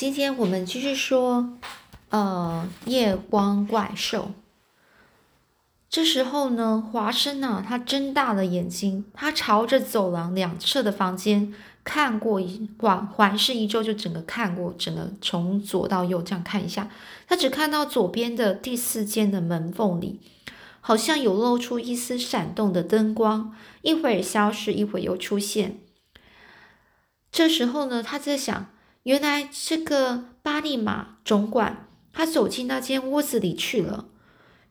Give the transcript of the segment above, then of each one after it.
今天我们继续说，呃，夜光怪兽。这时候呢，华生啊，他睁大了眼睛，他朝着走廊两侧的房间看过一环环视一周，就整个看过，整个从左到右这样看一下。他只看到左边的第四间的门缝里，好像有露出一丝闪动的灯光，一会儿消失，一会儿又出现。这时候呢，他在想。原来这个巴利马总管他走进那间屋子里去了。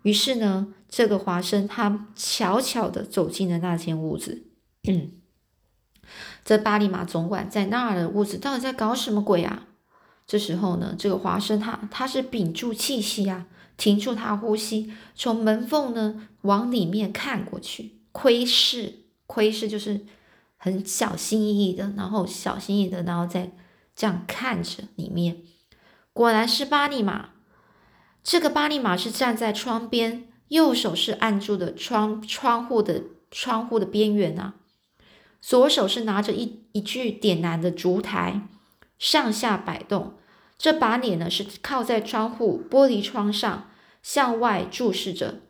于是呢，这个华生他悄悄的走进了那间屋子。嗯，这巴利马总管在那儿的屋子到底在搞什么鬼啊？这时候呢，这个华生他他是屏住气息啊，停住他呼吸，从门缝呢往里面看过去，窥视，窥视就是很小心翼翼的，然后小心翼翼的，然后再。这样看着里面，果然是巴利玛。这个巴利玛是站在窗边，右手是按住的窗窗户的窗户的边缘啊，左手是拿着一一具点燃的烛台，上下摆动。这把脸呢是靠在窗户玻璃窗上，向外注视着。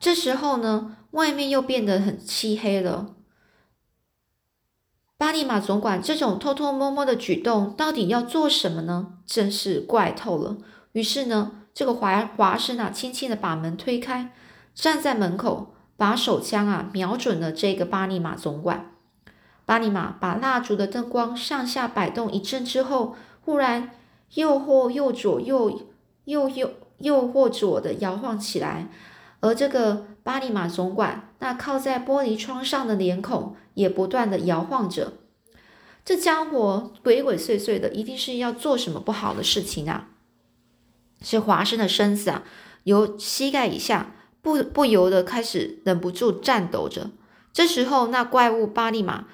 这时候呢，外面又变得很漆黑了。巴利马总管这种偷偷摸摸的举动，到底要做什么呢？真是怪透了。于是呢，这个华华生啊，轻轻的把门推开，站在门口，把手枪啊瞄准了这个巴利马总管。巴利马把蜡烛的灯光上下摆动一阵之后，忽然右或右左右右右右或左的摇晃起来，而这个巴利马总管那靠在玻璃窗上的脸孔。也不断的摇晃着，这家伙鬼鬼祟祟的，一定是要做什么不好的事情啊！是华生的身子啊，由膝盖以下不不由得开始忍不住颤抖着。这时候，那怪物巴利马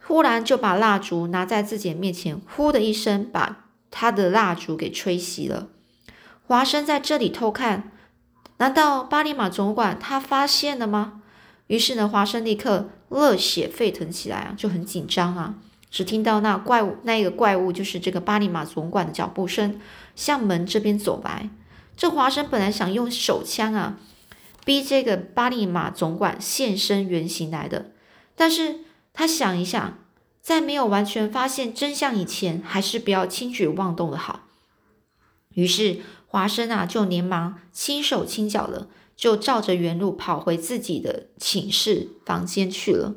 忽然就把蜡烛拿在自己面前，呼的一声把他的蜡烛给吹熄了。华生在这里偷看，难道巴利马总管他发现了吗？于是呢，华生立刻热血沸腾起来啊，就很紧张啊。只听到那怪物，那个怪物就是这个巴利马总管的脚步声向门这边走来。这华生本来想用手枪啊，逼这个巴利马总管现身原形来的，但是他想一想，在没有完全发现真相以前，还是不要轻举妄动的好。于是华生啊，就连忙轻手轻脚的。就照着原路跑回自己的寝室房间去了。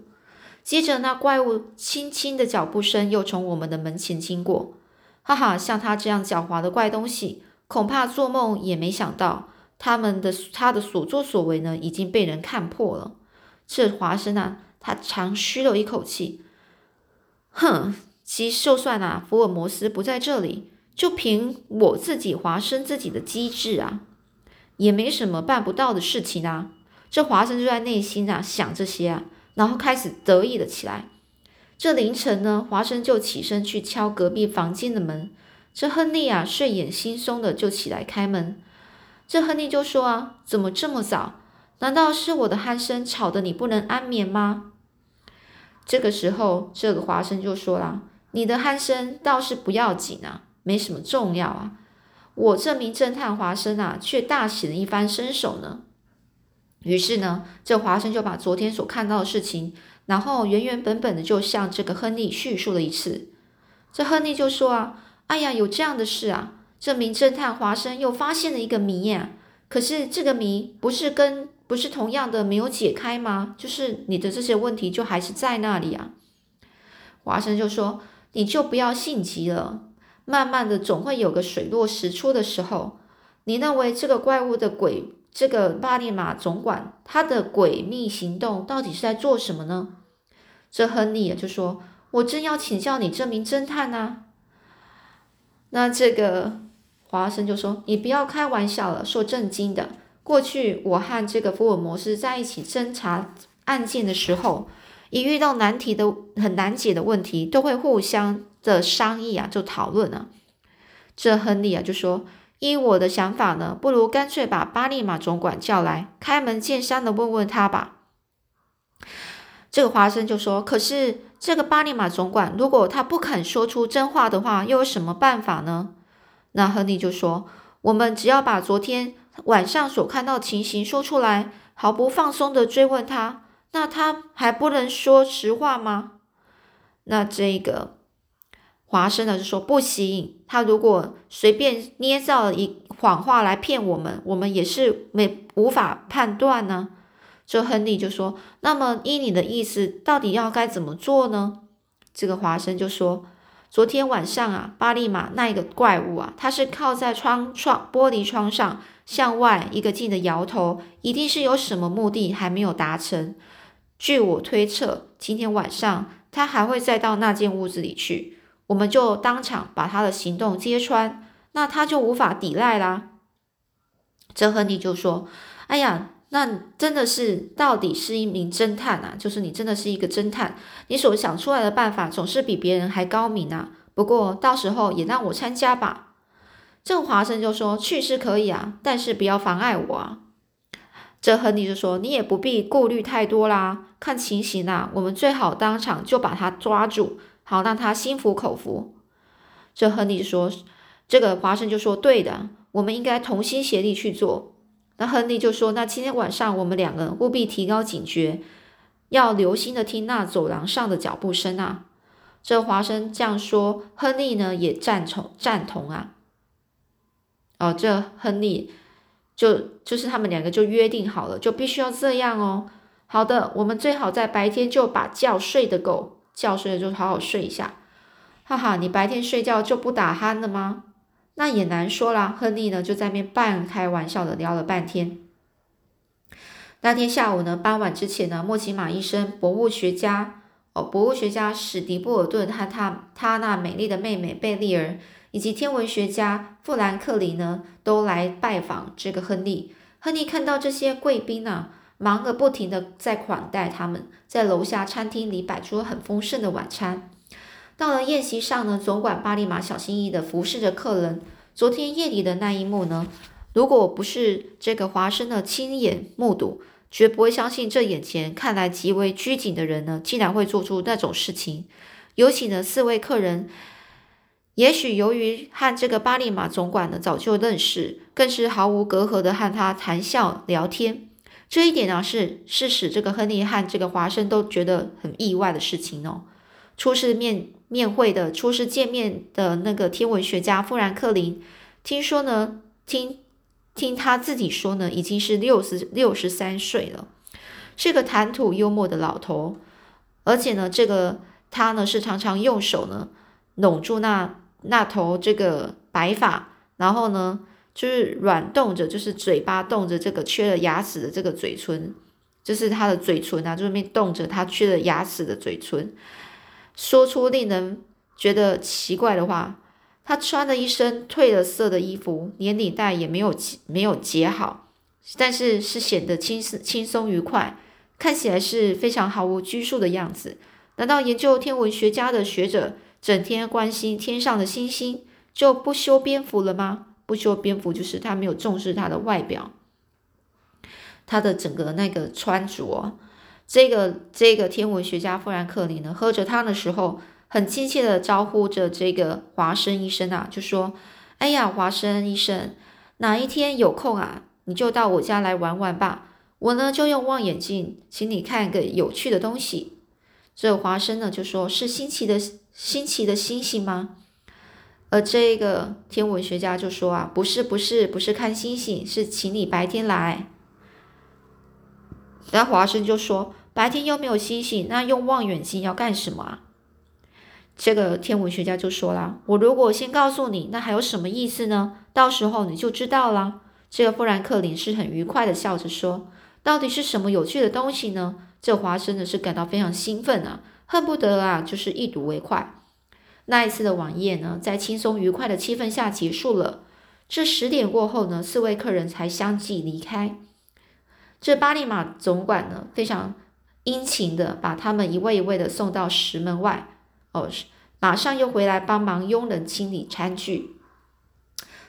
接着，那怪物轻轻的脚步声又从我们的门前经过。哈哈，像他这样狡猾的怪东西，恐怕做梦也没想到，他们的他的所作所为呢，已经被人看破了。这华生啊，他长吁了一口气，哼，其就算啊，福尔摩斯不在这里，就凭我自己华生自己的机智啊。也没什么办不到的事情啊！这华生就在内心啊想这些啊，然后开始得意了起来。这凌晨呢，华生就起身去敲隔壁房间的门。这亨利啊睡眼惺忪的就起来开门。这亨利就说啊：“怎么这么早？难道是我的鼾声吵得你不能安眠吗？”这个时候，这个华生就说啦：“你的鼾声倒是不要紧啊，没什么重要啊。”我这名侦探华生啊，却大显了一番身手呢。于是呢，这华生就把昨天所看到的事情，然后原原本本的就向这个亨利叙述了一次。这亨利就说啊：“哎呀，有这样的事啊！这名侦探华生又发现了一个谜呀。可是这个谜不是跟不是同样的没有解开吗？就是你的这些问题就还是在那里啊。”华生就说：“你就不要性急了。”慢慢的，总会有个水落石出的时候。你认为这个怪物的鬼，这个巴利马总管，他的诡秘行动到底是在做什么呢？这亨利就说：“我正要请教你这名侦探呢。”那这个华生就说：“你不要开玩笑了，说正经的。过去我和这个福尔摩斯在一起侦查案件的时候，一遇到难题的很难解的问题，都会互相。”的商议啊，就讨论了。这亨利啊就说：“依我的想法呢，不如干脆把巴利马总管叫来，开门见山的问问他吧。”这个华生就说：“可是这个巴利马总管，如果他不肯说出真话的话，又有什么办法呢？”那亨利就说：“我们只要把昨天晚上所看到情形说出来，毫不放松的追问他，那他还不能说实话吗？”那这个。华生呢就说不行，他如果随便捏造了一谎话来骗我们，我们也是没无法判断呢。这亨利就说：“那么依你的意思，到底要该怎么做呢？”这个华生就说：“昨天晚上啊，巴利马那一个怪物啊，他是靠在窗窗玻璃窗上向外一个劲的摇头，一定是有什么目的还没有达成。据我推测，今天晚上他还会再到那间屋子里去。”我们就当场把他的行动揭穿，那他就无法抵赖啦。这亨利就说：“哎呀，那真的是到底是一名侦探啊！就是你真的是一个侦探，你所想出来的办法总是比别人还高明啊。不过到时候也让我参加吧。”郑华生就说：“去是可以啊，但是不要妨碍我啊。”这亨利就说：“你也不必顾虑太多啦，看情形啊，我们最好当场就把他抓住。”好，让他心服口服。这亨利说：“这个华生就说对的，我们应该同心协力去做。”那亨利就说：“那今天晚上我们两个务必提高警觉，要留心的听那走廊上的脚步声啊。”这华生这样说，亨利呢也赞同赞同啊。哦，这亨利就就是他们两个就约定好了，就必须要这样哦。好的，我们最好在白天就把觉睡得够。觉睡了就好好睡一下，哈哈，你白天睡觉就不打鼾了吗？那也难说啦。亨利呢就在面半开玩笑的聊了半天。那天下午呢，傍晚之前呢，莫奇马医生、博物学家哦，博物学家史迪布尔顿和他他那美丽的妹妹贝利尔，以及天文学家富兰克林呢，都来拜访这个亨利。亨利看到这些贵宾呢。忙个不停的在款待他们，在楼下餐厅里摆出了很丰盛的晚餐。到了宴席上呢，总管巴利马小心翼翼的服侍着客人。昨天夜里的那一幕呢，如果不是这个华生的亲眼目睹，绝不会相信这眼前看来极为拘谨的人呢，竟然会做出那种事情。尤其呢，四位客人，也许由于和这个巴利马总管呢早就认识，更是毫无隔阂的和他谈笑聊天。这一点呢，是是使这个亨利和这个华生都觉得很意外的事情哦。初次面面会的、初次见面的那个天文学家富兰克林，听说呢，听听他自己说呢，已经是六十六十三岁了，是个谈吐幽默的老头。而且呢，这个他呢是常常用手呢拢住那那头这个白发，然后呢。就是软动着，就是嘴巴动着，这个缺了牙齿的这个嘴唇，就是他的嘴唇啊，就是面动着他缺了牙齿的嘴唇，说出令人觉得奇怪的话。他穿了一身褪了色的衣服，连领带也没有没有解好，但是是显得轻松轻松愉快，看起来是非常毫无拘束的样子。难道研究天文学家的学者整天关心天上的星星，就不修边幅了吗？不修边幅，就是他没有重视他的外表，他的整个那个穿着。这个这个天文学家富兰克林呢，喝着汤的时候，很亲切的招呼着这个华生医生啊，就说：“哎呀，华生医生，哪一天有空啊，你就到我家来玩玩吧。我呢就用望远镜，请你看个有趣的东西。”这华生呢就说：“是新奇的新奇的星星吗？”而这个天文学家就说啊，不是不是不是看星星，是请你白天来。然后华生就说，白天又没有星星，那用望远镜要干什么啊？这个天文学家就说了，我如果先告诉你，那还有什么意思呢？到时候你就知道了。这个富兰克林是很愉快的笑着说，到底是什么有趣的东西呢？这华生呢是感到非常兴奋啊，恨不得啊就是一睹为快。那一次的晚宴呢，在轻松愉快的气氛下结束了。这十点过后呢，四位客人才相继离开。这巴利马总管呢，非常殷勤的把他们一位一位的送到石门外。哦，马上又回来帮忙佣人清理餐具。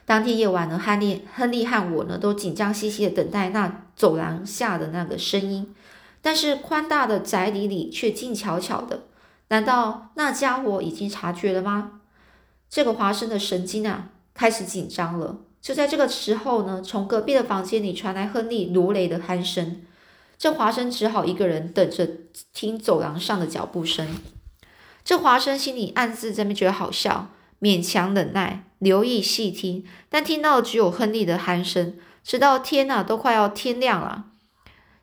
当天夜晚呢，亨利、亨利和我呢，都紧张兮兮的等待那走廊下的那个声音。但是宽大的宅邸里却静悄悄的。难道那家伙已经察觉了吗？这个华生的神经啊，开始紧张了。就在这个时候呢，从隔壁的房间里传来亨利如雷的鼾声。这华生只好一个人等着听走廊上的脚步声。这华生心里暗自这边觉得好笑，勉强忍耐，留意细听，但听到的只有亨利的鼾声。直到天呐，都快要天亮了，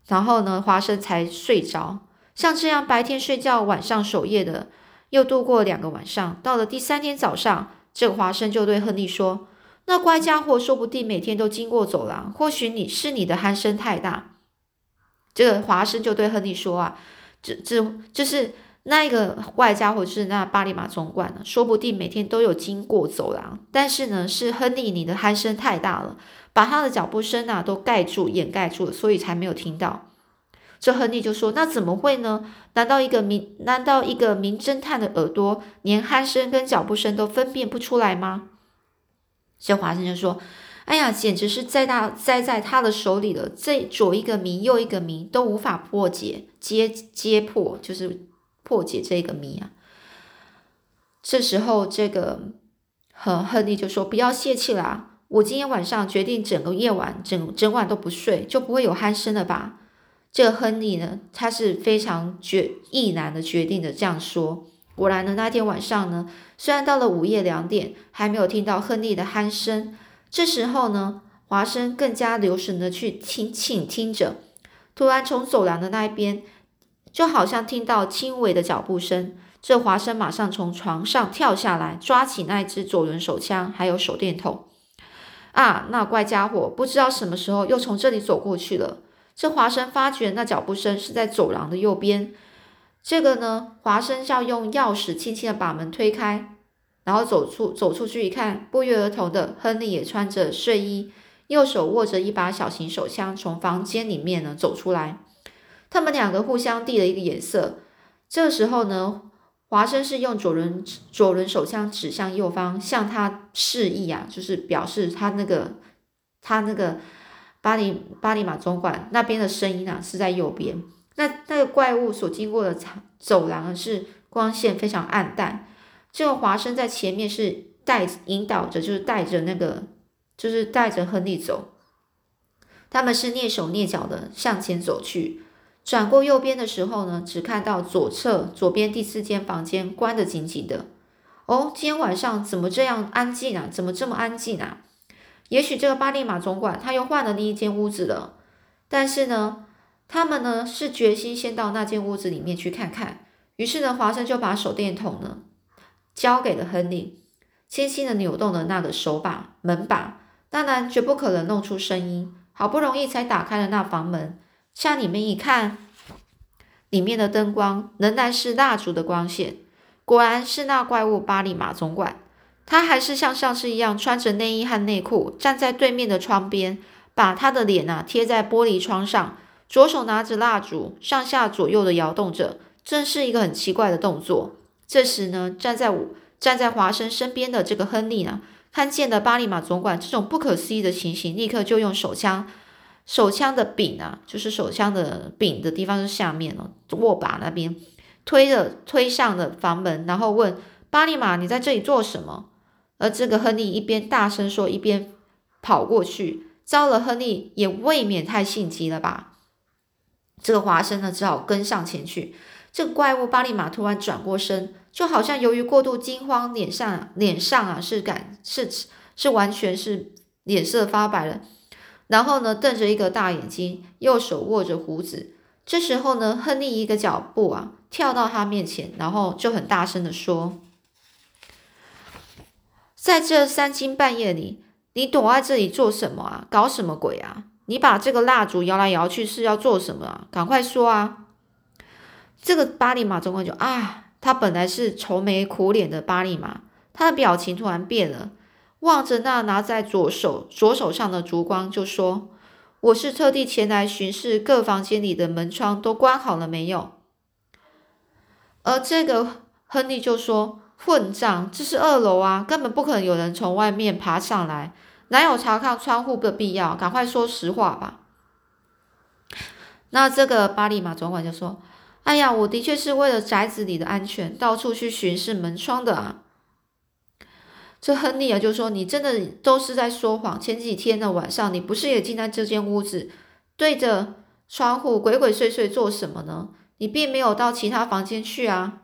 然后呢，华生才睡着。像这样白天睡觉，晚上守夜的，又度过两个晚上。到了第三天早上，这个华生就对亨利说：“那乖家伙说不定每天都经过走廊，或许你是你的鼾声太大。”这个华生就对亨利说：“啊，这这就是那一个坏家伙，是那巴里马总管呢，说不定每天都有经过走廊，但是呢，是亨利你的鼾声太大了。”把他的脚步声啊都盖住、掩盖住了，所以才没有听到。这亨利就说：“那怎么会呢？难道一个名难道一个名侦探的耳朵连鼾声跟脚步声都分辨不出来吗？”这华生就说：“哎呀，简直是栽大栽在他的手里了。这左一个谜，右一个谜，都无法破解、揭揭破，就是破解这个谜啊。”这时候，这个亨亨利就说：“不要泄气啦。”我今天晚上决定整个夜晚整整晚都不睡，就不会有鼾声了吧？这亨利呢，他是非常决毅然的决定的这样说。果然呢，那天晚上呢，虽然到了午夜两点还没有听到亨利的鼾声，这时候呢，华生更加留神的去听倾听着。突然从走廊的那一边，就好像听到轻微的脚步声。这华生马上从床上跳下来，抓起那一支左轮手枪，还有手电筒。啊，那怪家伙不知道什么时候又从这里走过去了。这华生发觉那脚步声是在走廊的右边。这个呢，华生要用钥匙轻轻的把门推开，然后走出走出去一看，不约而同的，亨利也穿着睡衣，右手握着一把小型手枪，从房间里面呢走出来。他们两个互相递了一个眼色。这时候呢。华生是用左轮左轮手枪指向右方，向他示意啊，就是表示他那个他那个巴黎巴黎马总管那边的声音啊是在右边。那那个怪物所经过的走廊是光线非常暗淡。这个华生在前面是带引导着，就是带着那个就是带着亨利走。他们是蹑手蹑脚的向前走去。转过右边的时候呢，只看到左侧左边第四间房间关得紧紧的。哦，今天晚上怎么这样安静啊？怎么这么安静啊？也许这个巴利马总管他又换了另一间屋子了。但是呢，他们呢是决心先到那间屋子里面去看看。于是呢，华生就把手电筒呢交给了亨利，轻轻的扭动了那个手把门把，当然绝不可能弄出声音。好不容易才打开了那房门。向里面一看，里面的灯光仍然是蜡烛的光线。果然是那怪物巴利马总管，他还是像上次一样穿着内衣和内裤，站在对面的窗边，把他的脸啊贴在玻璃窗上，左手拿着蜡烛，上下左右的摇动着，正是一个很奇怪的动作。这时呢，站在我站在华生身边的这个亨利呢，看见了巴利马总管这种不可思议的情形，立刻就用手枪。手枪的柄啊，就是手枪的柄的地方是下面哦，握把那边推了推上了房门，然后问巴利马：“你在这里做什么？”而这个亨利一边大声说，一边跑过去。糟了，亨利也未免太性急了吧？这个华生呢，只好跟上前去。这个怪物巴利马突然转过身，就好像由于过度惊慌，脸上脸上啊是感是是完全是脸色发白了。然后呢，瞪着一个大眼睛，右手握着胡子。这时候呢，亨利一个脚步啊，跳到他面前，然后就很大声的说：“在这三更半夜里，你躲在这里做什么啊？搞什么鬼啊？你把这个蜡烛摇来摇去是要做什么啊？赶快说啊！”这个巴利马总管就啊，他本来是愁眉苦脸的巴利马，他的表情突然变了。望着那拿在左手左手上的烛光，就说：“我是特地前来巡视各房间里的门窗都关好了没有。”而这个亨利就说：“混账！这是二楼啊，根本不可能有人从外面爬上来，哪有查看窗户的必要？赶快说实话吧！”那这个巴利马总管就说：“哎呀，我的确是为了宅子里的安全，到处去巡视门窗的啊。”这亨利啊就说：“你真的都是在说谎。前几天的晚上，你不是也进在这间屋子，对着窗户鬼鬼祟祟做什么呢？你并没有到其他房间去啊！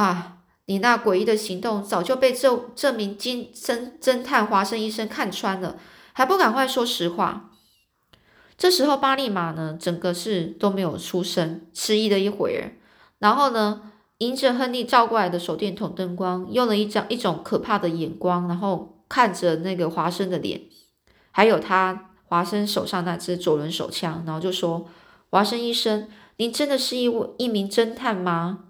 啊，你那诡异的行动早就被这这名金侦侦探华生医生看穿了，还不赶快说实话？”这时候，巴利马呢，整个是都没有出声，迟疑了一会儿，然后呢，迎着亨利照过来的手电筒灯光，用了一张一种可怕的眼光，然后看着那个华生的脸，还有他华生手上那只左轮手枪，然后就说：“华生医生，您真的是一位一名侦探吗？”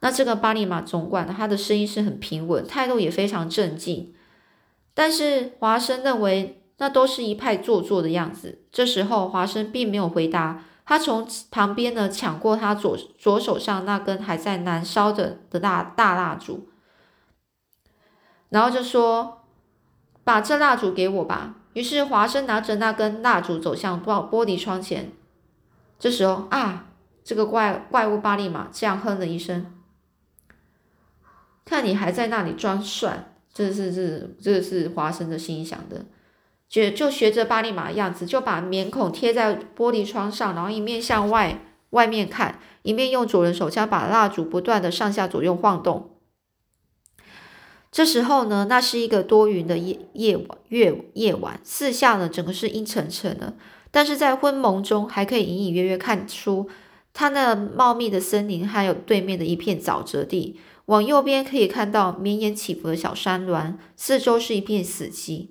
那这个巴利马总管呢，他的声音是很平稳，态度也非常镇静，但是华生认为。那都是一派做作的样子。这时候，华生并没有回答，他从旁边呢抢过他左左手上那根还在燃烧着的大大蜡烛，然后就说：“把这蜡烛给我吧。”于是华生拿着那根蜡烛走向玻玻璃窗前。这时候啊，这个怪怪物巴利马这样哼了一声：“看你还在那里装蒜。”这是这这是华生的心想的。就就学着巴利马的样子，就把面孔贴在玻璃窗上，然后一面向外外面看，一面用左轮手枪把蜡烛不断的上下左右晃动。这时候呢，那是一个多云的夜夜晚月夜晚，四下呢整个是阴沉沉的，但是在昏蒙中还可以隐隐约约看出它那茂密的森林，还有对面的一片沼泽地。往右边可以看到绵延起伏的小山峦，四周是一片死寂。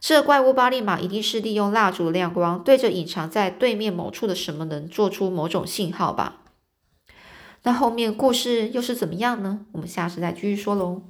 这怪物巴利马一定是利用蜡烛的亮光，对着隐藏在对面某处的什么人做出某种信号吧？那后面故事又是怎么样呢？我们下次再继续说喽。